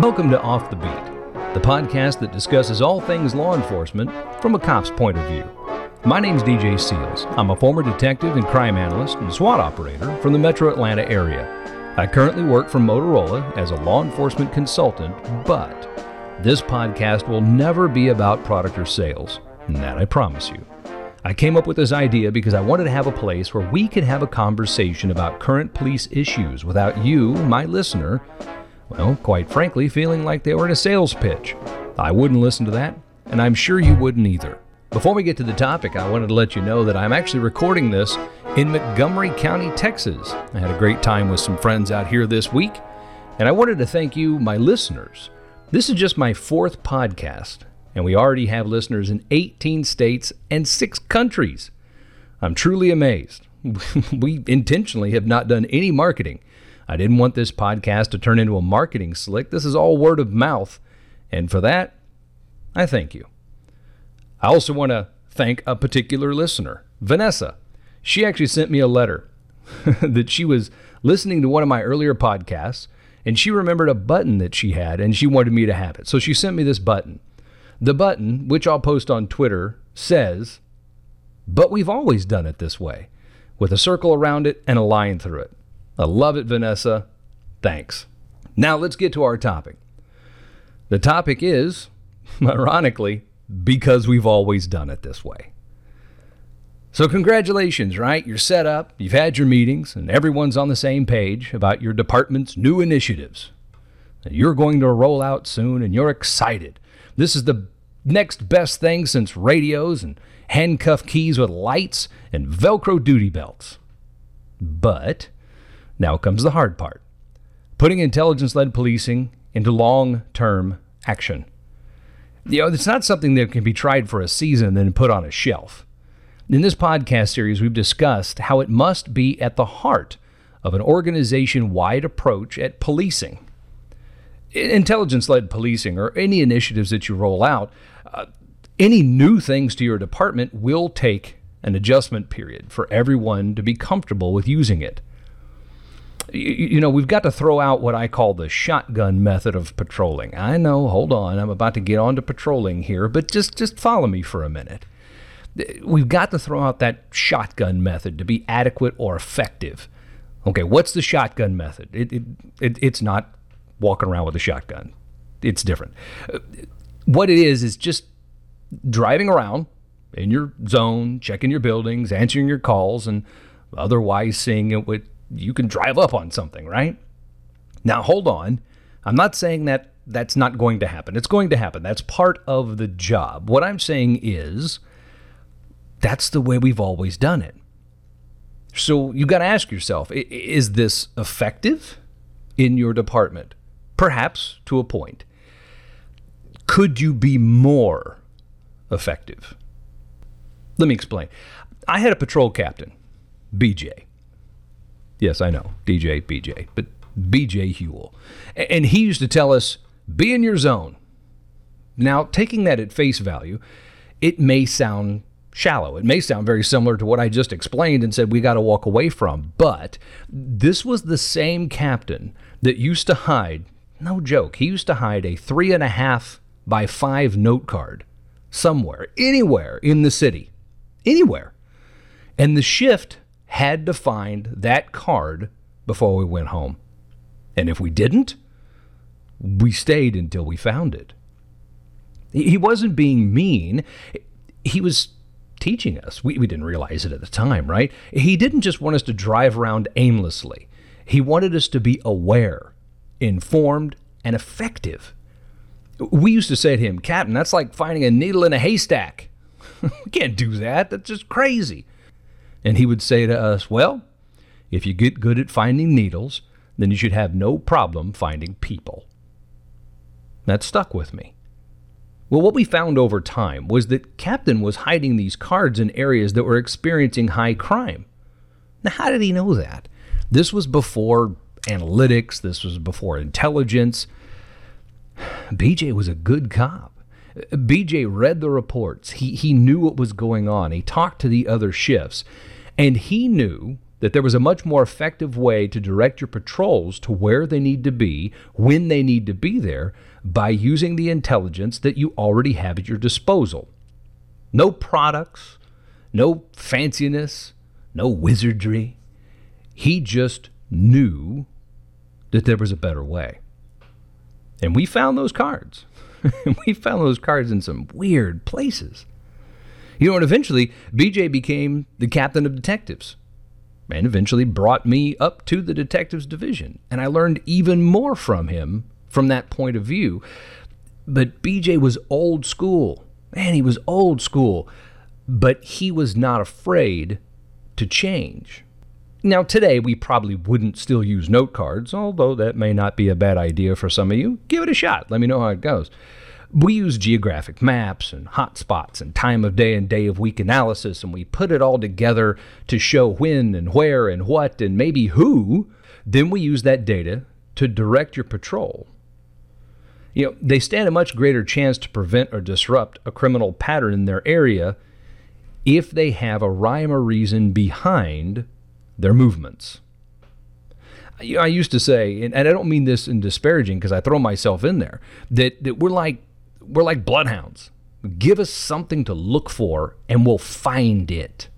Welcome to Off the Beat, the podcast that discusses all things law enforcement from a cop's point of view. My name's DJ Seals. I'm a former detective and crime analyst and SWAT operator from the metro Atlanta area. I currently work for Motorola as a law enforcement consultant, but this podcast will never be about product or sales. And that I promise you. I came up with this idea because I wanted to have a place where we could have a conversation about current police issues without you, my listener, well, quite frankly, feeling like they were in a sales pitch. I wouldn't listen to that, and I'm sure you wouldn't either. Before we get to the topic, I wanted to let you know that I'm actually recording this in Montgomery County, Texas. I had a great time with some friends out here this week, and I wanted to thank you, my listeners. This is just my fourth podcast, and we already have listeners in 18 states and six countries. I'm truly amazed. we intentionally have not done any marketing. I didn't want this podcast to turn into a marketing slick. This is all word of mouth. And for that, I thank you. I also want to thank a particular listener, Vanessa. She actually sent me a letter that she was listening to one of my earlier podcasts and she remembered a button that she had and she wanted me to have it. So she sent me this button. The button, which I'll post on Twitter, says, But we've always done it this way, with a circle around it and a line through it. I love it, Vanessa. Thanks. Now let's get to our topic. The topic is, ironically, because we've always done it this way. So, congratulations, right? You're set up, you've had your meetings, and everyone's on the same page about your department's new initiatives. You're going to roll out soon, and you're excited. This is the next best thing since radios and handcuff keys with lights and Velcro duty belts. But now comes the hard part putting intelligence led policing into long term action. You know, it's not something that can be tried for a season and then put on a shelf. In this podcast series, we've discussed how it must be at the heart of an organization wide approach at policing intelligence led policing or any initiatives that you roll out, uh, any new things to your department will take an adjustment period for everyone to be comfortable with using it. You, you, know, we've got to throw out what I call the shotgun method of patrolling. I know, hold on, I'm about to get on to patrolling here, but just, just follow me for a minute. We've got to throw out that shotgun method to be adequate or effective. Okay, what's the shotgun method? It, it, it, it's not walking around with a shotgun. It's different. Uh, what it is is just driving around in your zone, checking your buildings, answering your calls, and otherwise seeing it with you can drive up on something, right? Now hold on. I'm not saying that that's not going to happen. It's going to happen. That's part of the job. What I'm saying is that's the way we've always done it. So you got to ask yourself, is this effective in your department? Perhaps to a point. Could you be more effective? Let me explain. I had a patrol captain, BJ. Yes, I know, DJ, BJ, but BJ Hewell. And he used to tell us, be in your zone. Now, taking that at face value, it may sound shallow. It may sound very similar to what I just explained and said we got to walk away from. But this was the same captain that used to hide no joke. He used to hide a three and a half by five note card somewhere, anywhere in the city, anywhere. And the shift had to find that card before we went home. And if we didn't, we stayed until we found it. He wasn't being mean. He was teaching us. We, we didn't realize it at the time, right? He didn't just want us to drive around aimlessly. He wanted us to be aware informed, and effective. We used to say to him, Captain, that's like finding a needle in a haystack. we can't do that. That's just crazy. And he would say to us, Well, if you get good at finding needles, then you should have no problem finding people. That stuck with me. Well, what we found over time was that Captain was hiding these cards in areas that were experiencing high crime. Now, how did he know that? This was before analytics, this was before intelligence. BJ was a good cop. BJ read the reports. He, he knew what was going on. He talked to the other shifts. And he knew that there was a much more effective way to direct your patrols to where they need to be, when they need to be there, by using the intelligence that you already have at your disposal. No products, no fanciness, no wizardry. He just knew that there was a better way. And we found those cards. we found those cards in some weird places. You know, and eventually, BJ became the captain of detectives and eventually brought me up to the detectives division. And I learned even more from him from that point of view. But BJ was old school. Man, he was old school. But he was not afraid to change. Now, today we probably wouldn't still use note cards, although that may not be a bad idea for some of you. Give it a shot. Let me know how it goes. We use geographic maps and hotspots and time of day and day of week analysis, and we put it all together to show when and where and what and maybe who. Then we use that data to direct your patrol. You know, they stand a much greater chance to prevent or disrupt a criminal pattern in their area if they have a rhyme or reason behind their movements. I used to say, and I don't mean this in disparaging because I throw myself in there, that, that we're like we're like bloodhounds. Give us something to look for and we'll find it.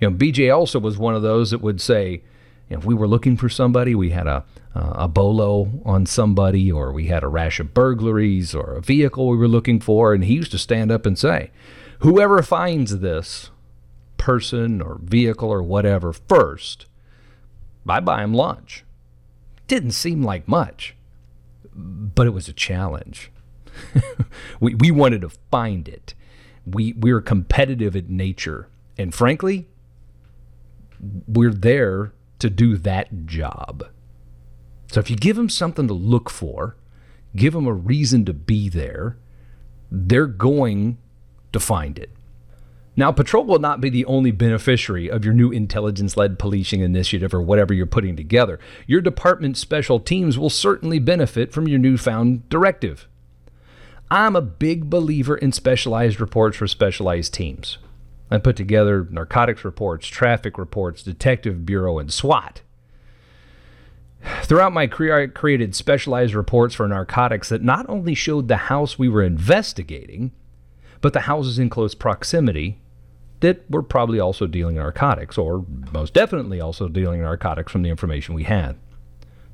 You know, BJ also was one of those that would say, if we were looking for somebody, we had a, uh, a bolo on somebody, or we had a rash of burglaries, or a vehicle we were looking for, and he used to stand up and say, Whoever finds this person or vehicle or whatever first, I buy him lunch. Didn't seem like much but it was a challenge. we, we wanted to find it. We, we were competitive in nature. And frankly, we're there to do that job. So if you give them something to look for, give them a reason to be there, they're going to find it. Now, Patrol will not be the only beneficiary of your new intelligence led policing initiative or whatever you're putting together. Your department's special teams will certainly benefit from your newfound directive. I'm a big believer in specialized reports for specialized teams. I put together narcotics reports, traffic reports, detective bureau, and SWAT. Throughout my career, I created specialized reports for narcotics that not only showed the house we were investigating, but the houses in close proximity that were probably also dealing narcotics, or most definitely also dealing narcotics from the information we had.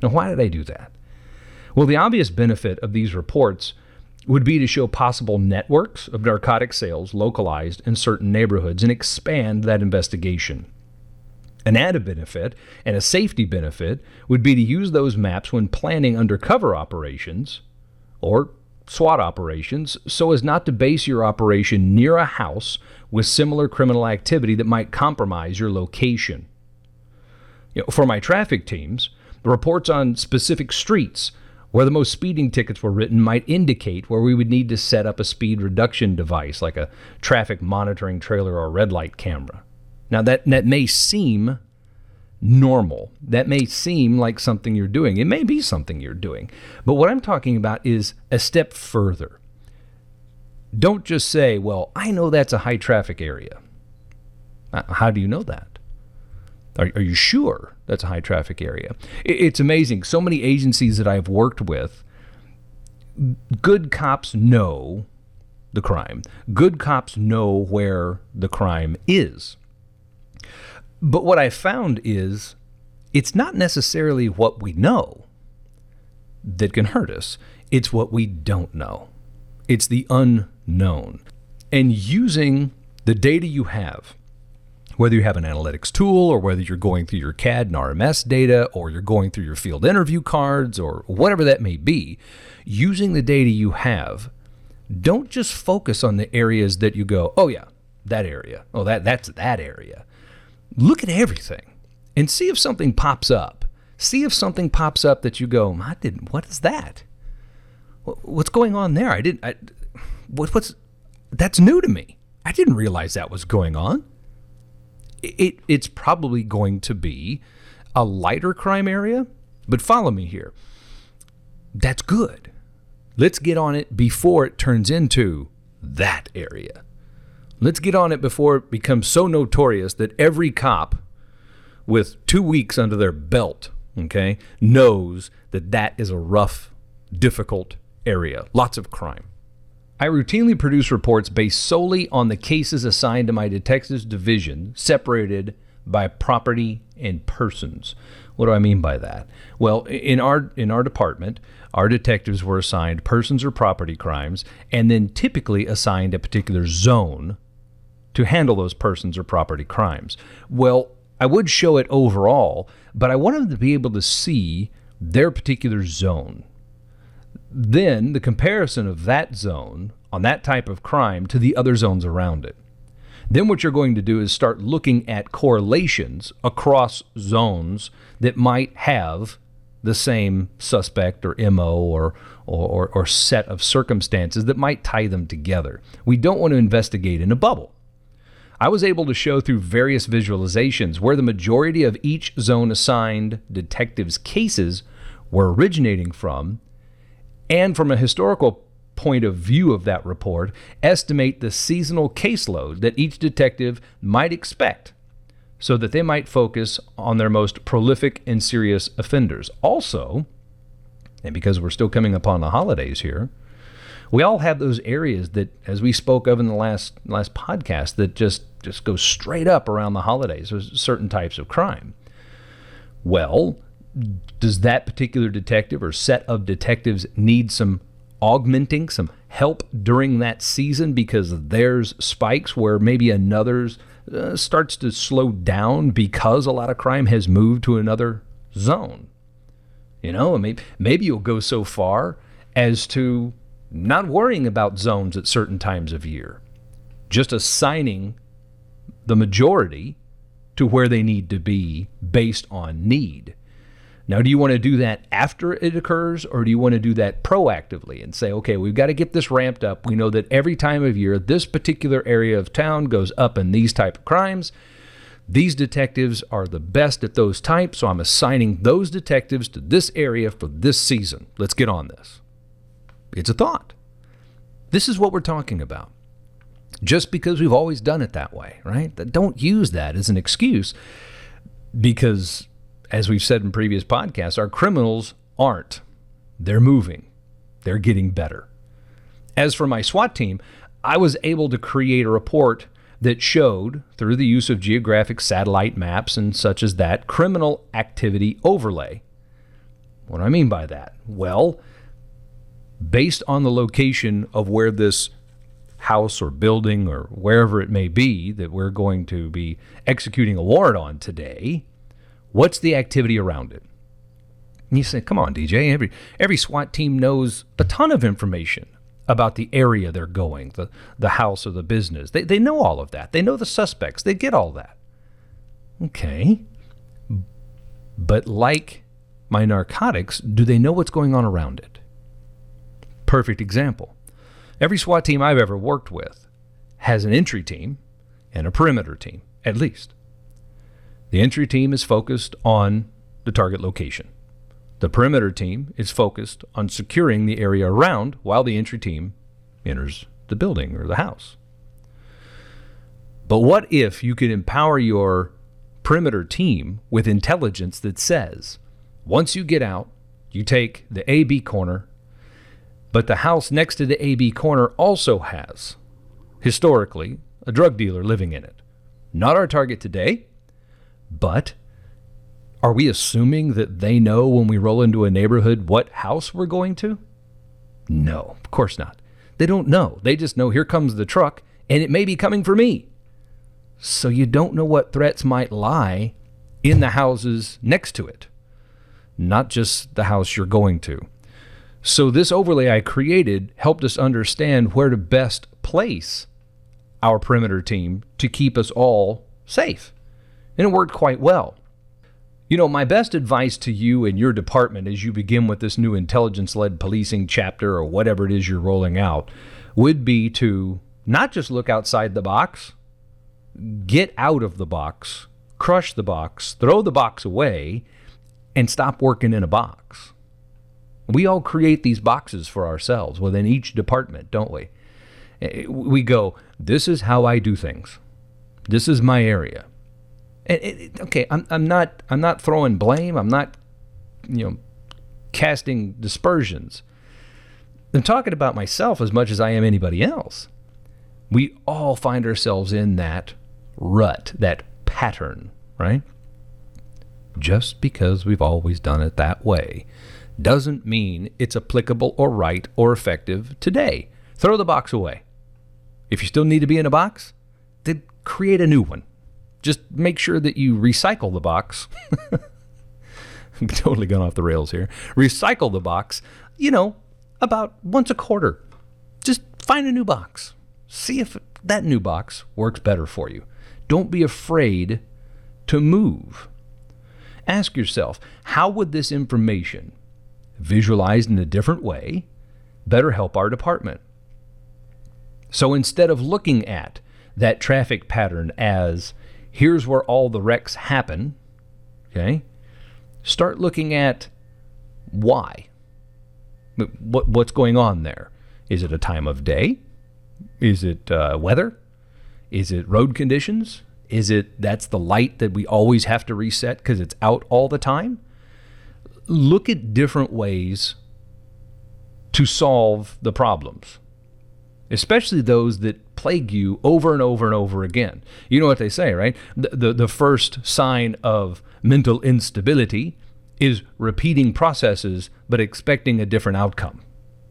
Now, why did they do that? Well, the obvious benefit of these reports would be to show possible networks of narcotic sales localized in certain neighborhoods and expand that investigation. An added benefit and a safety benefit would be to use those maps when planning undercover operations or SWAT operations so as not to base your operation near a house with similar criminal activity that might compromise your location. You know, for my traffic teams, the reports on specific streets where the most speeding tickets were written might indicate where we would need to set up a speed reduction device like a traffic monitoring trailer or red light camera. Now, that, that may seem normal. That may seem like something you're doing. It may be something you're doing. But what I'm talking about is a step further. Don't just say, well, I know that's a high traffic area. Uh, how do you know that? Are, are you sure that's a high traffic area? It's amazing. So many agencies that I've worked with, good cops know the crime, good cops know where the crime is. But what I found is it's not necessarily what we know that can hurt us, it's what we don't know. It's the unknown. And using the data you have, whether you have an analytics tool or whether you're going through your CAD and RMS data or you're going through your field interview cards or whatever that may be, using the data you have, don't just focus on the areas that you go, oh yeah, that area. Oh, that that's that area look at everything and see if something pops up. See if something pops up that you go, I didn't. What is that? What's going on there? I didn't. I, what, what's that's new to me. I didn't realize that was going on. It, it's probably going to be a lighter crime area, but follow me here. That's good. Let's get on it before it turns into that area. Let's get on it before it becomes so notorious that every cop with two weeks under their belt, okay, knows that that is a rough, difficult area. Lots of crime. I routinely produce reports based solely on the cases assigned to my detectives division, separated by property and persons. What do I mean by that? Well, in our in our department, our detectives were assigned persons or property crimes and then typically assigned a particular zone to handle those persons or property crimes. Well, I would show it overall, but I wanted them to be able to see their particular zone. Then the comparison of that zone on that type of crime to the other zones around it. Then what you're going to do is start looking at correlations across zones that might have the same suspect or MO or, or, or, set of circumstances that might tie them together. We don't want to investigate in a bubble. I was able to show through various visualizations where the majority of each zone assigned detectives' cases were originating from, and from a historical point of view of that report, estimate the seasonal caseload that each detective might expect so that they might focus on their most prolific and serious offenders. Also, and because we're still coming upon the holidays here, we all have those areas that, as we spoke of in the last last podcast, that just just go straight up around the holidays. There's certain types of crime. Well, does that particular detective or set of detectives need some augmenting, some help during that season because there's spikes where maybe another's uh, starts to slow down because a lot of crime has moved to another zone. You know, maybe, maybe you'll go so far as to not worrying about zones at certain times of year, just assigning the majority to where they need to be based on need. Now, do you want to do that after it occurs or do you want to do that proactively and say, okay, we've got to get this ramped up. We know that every time of year, this particular area of town goes up in these type of crimes. These detectives are the best at those types, so I'm assigning those detectives to this area for this season. Let's get on this. It's a thought. This is what we're talking about. Just because we've always done it that way, right? Don't use that as an excuse because as we've said in previous podcasts, our criminals aren't. They're moving, they're getting better. As for my SWAT team, I was able to create a report that showed, through the use of geographic satellite maps and such as that, criminal activity overlay. What do I mean by that? Well, based on the location of where this house or building or wherever it may be that we're going to be executing a warrant on today, What's the activity around it? And you say, come on, DJ. Every, every SWAT team knows a ton of information about the area they're going, the, the house or the business. They, they know all of that. They know the suspects. They get all that. Okay. But like my narcotics, do they know what's going on around it? Perfect example. Every SWAT team I've ever worked with has an entry team and a perimeter team, at least. The entry team is focused on the target location. The perimeter team is focused on securing the area around while the entry team enters the building or the house. But what if you could empower your perimeter team with intelligence that says, once you get out, you take the AB corner, but the house next to the AB corner also has, historically, a drug dealer living in it. Not our target today, but are we assuming that they know when we roll into a neighborhood what house we're going to? No, of course not. They don't know. They just know here comes the truck and it may be coming for me. So you don't know what threats might lie in the houses next to it, not just the house you're going to. So this overlay I created helped us understand where to best place our perimeter team to keep us all safe and it worked quite well. You know, my best advice to you and your department as you begin with this new intelligence led policing chapter or whatever it is you're rolling out would be to not just look outside the box, get out of the box, crush the box, throw the box away, and stop working in a box. We all create these boxes for ourselves within each department, don't we? Eh, we go, this is how I do things. This is my area. And it, okay, I'm, I'm not I'm not throwing blame. I'm not you know casting dispersions. I'm talking about myself as much as I am anybody else. We all find ourselves in that rut, that pattern, right? Just because we've always done it that way doesn't mean it's applicable or right or effective today. Throw the box away. If you still need to be in a box, then create a new one. Just make sure that you recycle the box. I'm totally gone off the rails here. Recycle the box, you know, about once a quarter. Just find a new box. See if that new box works better for you. Don't be afraid to move. Ask yourself, how would this information, visualized in a different way, better help our department? So instead of looking at that traffic pattern as here's where all the wrecks happen, okay, start looking at why. What, what's going on there? Is it a time of day? Is it uh, weather? Is it road conditions? Is it that's the light that we always have to reset because it's out all the time? Look at different ways to solve the problems especially those that plague you over and over and over again. You know what they say, right? The, the, the, first sign of mental instability is repeating processes but expecting a different outcome,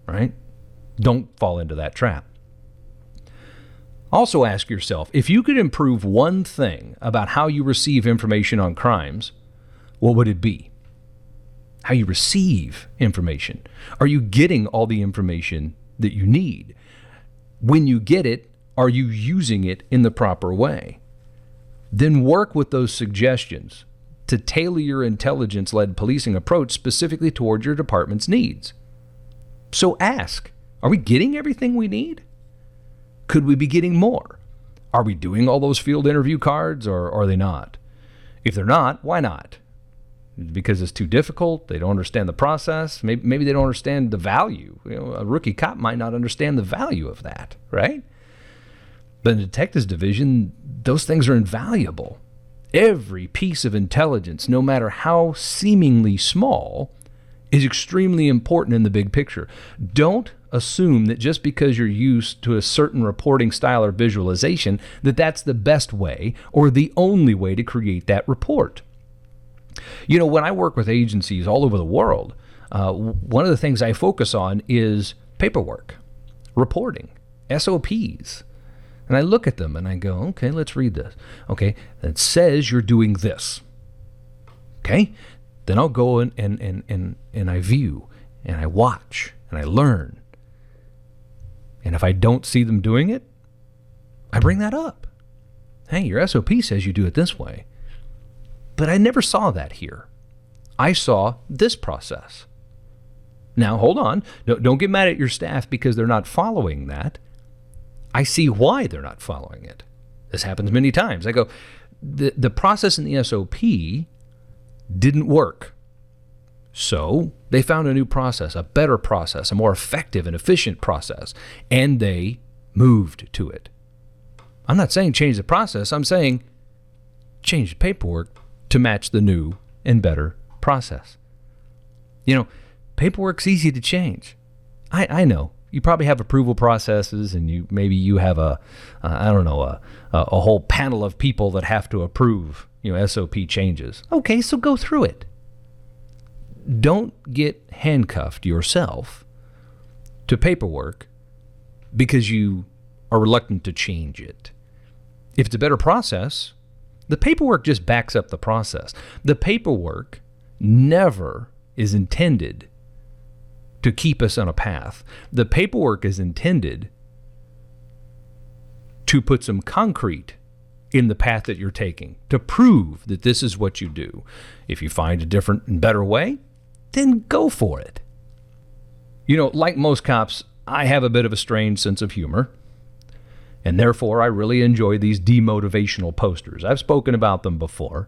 right? Don't fall into that trap. Also, ask yourself if you could improve one thing about how you receive information on crimes, what would it be? How you receive information. Are you getting all the information that you need? when you get it, are you using it in the proper way? Then work with those suggestions to tailor your intelligence led policing approach specifically towards your department's needs. So ask Are we getting everything we need? Could we be getting more? Are we doing all those field interview cards or are they not? If they're not, why not? Because it's too difficult. They don't understand the process. Maybe, maybe they don't understand the value. You know, a rookie cop might not understand the value of that, right? But in the detectives division, those things are invaluable. Every piece of intelligence, no matter how seemingly small, is extremely important in the big picture. Don't assume that just because you're used to a certain reporting style or visualization that that's the best way or the only way to create that report. You know, when I work with agencies all over the world, uh, one of the things I focus on is paperwork, reporting, SOPs. And I look at them and I go, okay, let's read this. Okay, it says you're doing this. Okay, then I'll go and, and, and, and, and I view and I watch and I learn. And if I don't see them doing it, I bring that up. Hey, your SOP says you do it this way. But I never saw that here. I saw this process. Now, hold on. Don't get mad at your staff because they're not following that. I see why they're not following it. This happens many times. I go, the, the process in the SOP didn't work. So they found a new process, a better process, a more effective and efficient process, and they moved to it. I'm not saying change the process, I'm saying change the paperwork to match the new and better process. You know, paperwork's easy to change. I, I know you probably have approval processes and you maybe you have a uh, I don't know a, a whole panel of people that have to approve you know SOP changes. Okay, so go through it. Don't get handcuffed yourself to paperwork because you are reluctant to change it. If it's a better process, the paperwork just backs up the process. The paperwork never is intended to keep us on a path. The paperwork is intended to put some concrete in the path that you're taking, to prove that this is what you do. If you find a different and better way, then go for it. You know, like most cops, I have a bit of a strange sense of humor and therefore I really enjoy these demotivational posters. I've spoken about them before.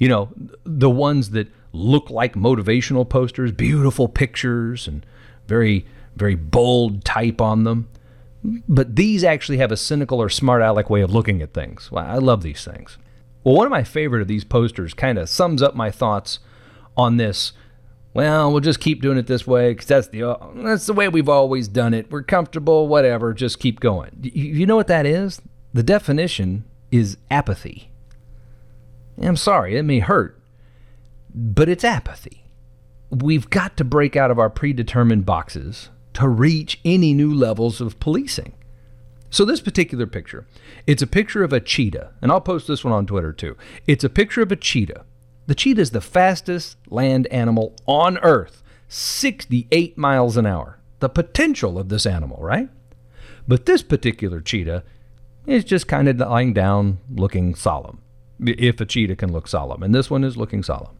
You know, the ones that look like motivational posters, beautiful pictures and very, very bold type on them. But these actually have a cynical or smart aleck way of looking at things. Well, I love these things. Well, one of my favorite of these posters kind of sums up my thoughts on this. Well, we'll just keep doing it this way because that's the that's the way we've always done it. We're comfortable, whatever. Just keep going. You know what that is? The definition is apathy. I'm sorry, it may hurt, but it's apathy. We've got to break out of our predetermined boxes to reach any new levels of policing. So, this particular picture, it's a picture of a cheetah, and I'll post this one on Twitter too. It's a picture of a cheetah. The cheetah is the fastest land animal on Earth, 68 miles an hour. The potential of this animal, right? But this particular cheetah is just kind of lying down, looking solemn, if a cheetah can look solemn. And this one is looking solemn.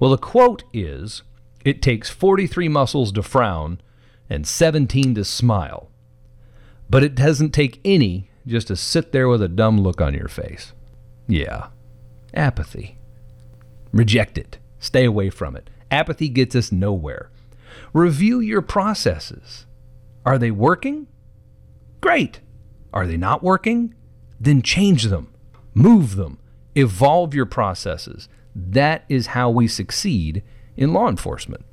Well, the quote is It takes 43 muscles to frown and 17 to smile. But it doesn't take any just to sit there with a dumb look on your face. Yeah, apathy. Reject it. Stay away from it. Apathy gets us nowhere. Review your processes. Are they working? Great. Are they not working? Then change them, move them, evolve your processes. That is how we succeed in law enforcement.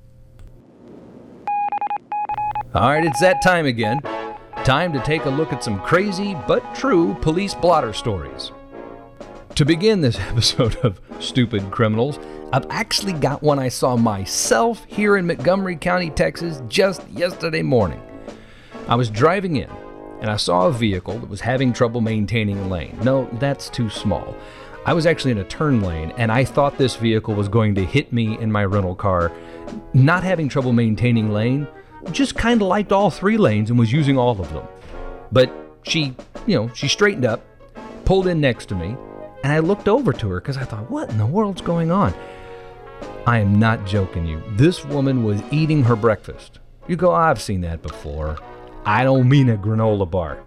All right, it's that time again. Time to take a look at some crazy but true police blotter stories. To begin this episode of Stupid Criminals, I've actually got one I saw myself here in Montgomery County, Texas, just yesterday morning. I was driving in and I saw a vehicle that was having trouble maintaining a lane. No, that's too small. I was actually in a turn lane and I thought this vehicle was going to hit me in my rental car. Not having trouble maintaining lane, just kind of liked all three lanes and was using all of them. But she, you know, she straightened up, pulled in next to me, and I looked over to her because I thought, what in the world's going on? I am not joking you. This woman was eating her breakfast. You go, I've seen that before. I don't mean a granola bar.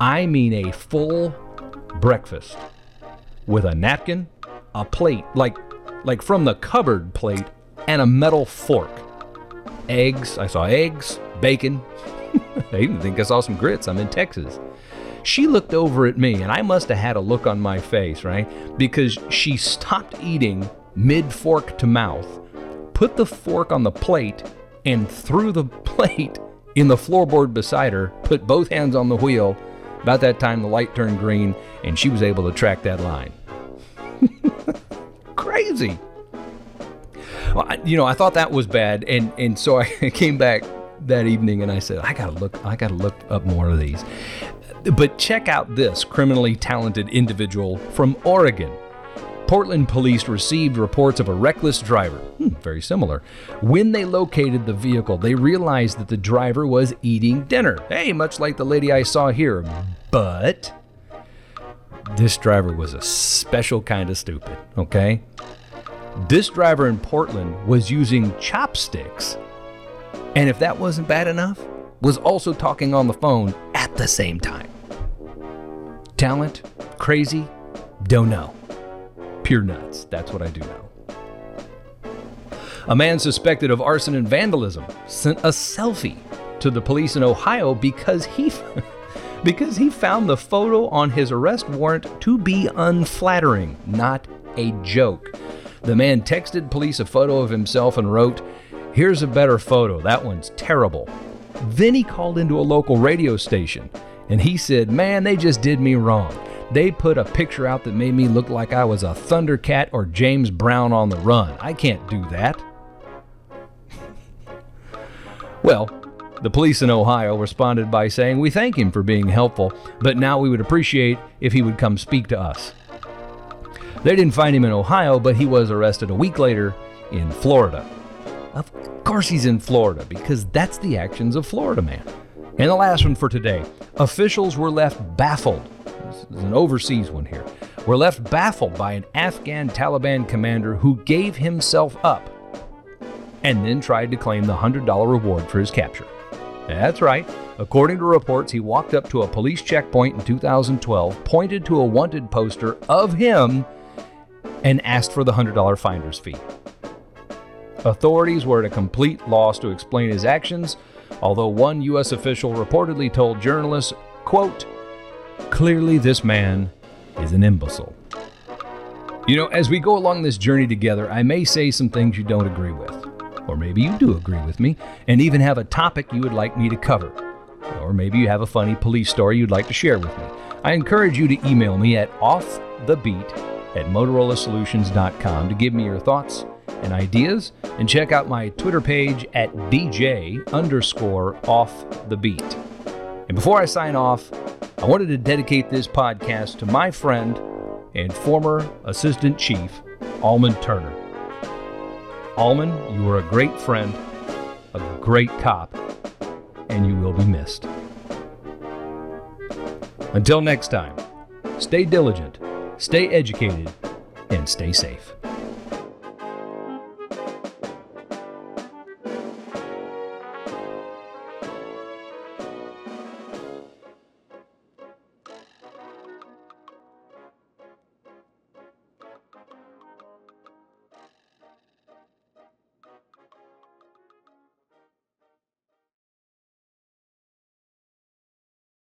I mean a full breakfast with a napkin, a plate, like like from the cupboard plate, and a metal fork. Eggs, I saw eggs, bacon. I even think I saw some grits. I'm in Texas. She looked over at me, and I must have had a look on my face, right? Because she stopped eating mid fork to mouth, put the fork on the plate, and threw the plate in the floorboard beside her, put both hands on the wheel. About that time, the light turned green, and she was able to track that line. Crazy. Well, I, you know, I thought that was bad, and and so I came back that evening and I said, I gotta look, I gotta look up more of these. But check out this criminally talented individual from Oregon. Portland police received reports of a reckless driver. Hmm, very similar. When they located the vehicle, they realized that the driver was eating dinner. Hey, much like the lady I saw here. But this driver was a special kind of stupid, okay? This driver in Portland was using chopsticks. And if that wasn't bad enough, was also talking on the phone at the same time. Talent? Crazy? Don't know. Pure nuts. That's what I do know. A man suspected of arson and vandalism sent a selfie to the police in Ohio because he because he found the photo on his arrest warrant to be unflattering, not a joke. The man texted police a photo of himself and wrote, Here's a better photo. That one's terrible. Then he called into a local radio station and he said, Man, they just did me wrong. They put a picture out that made me look like I was a Thundercat or James Brown on the run. I can't do that. well, the police in Ohio responded by saying, We thank him for being helpful, but now we would appreciate if he would come speak to us. They didn't find him in Ohio, but he was arrested a week later in Florida. Of course, he's in Florida because that's the actions of Florida man. And the last one for today officials were left baffled. This is an overseas one here. Were left baffled by an Afghan Taliban commander who gave himself up and then tried to claim the $100 reward for his capture. That's right. According to reports, he walked up to a police checkpoint in 2012, pointed to a wanted poster of him, and asked for the $100 finder's fee. Authorities were at a complete loss to explain his actions, although one U.S. official reportedly told journalists, quote, Clearly this man is an imbecile. You know, as we go along this journey together, I may say some things you don't agree with. Or maybe you do agree with me and even have a topic you would like me to cover. Or maybe you have a funny police story you'd like to share with me. I encourage you to email me at offthebeat at motorolasolutions.com to give me your thoughts and ideas and check out my Twitter page at DJ underscore off the beat. And before I sign off, I wanted to dedicate this podcast to my friend and former Assistant Chief, Almond Turner. Almond, you were a great friend, a great cop, and you will be missed. Until next time, stay diligent, stay educated, and stay safe.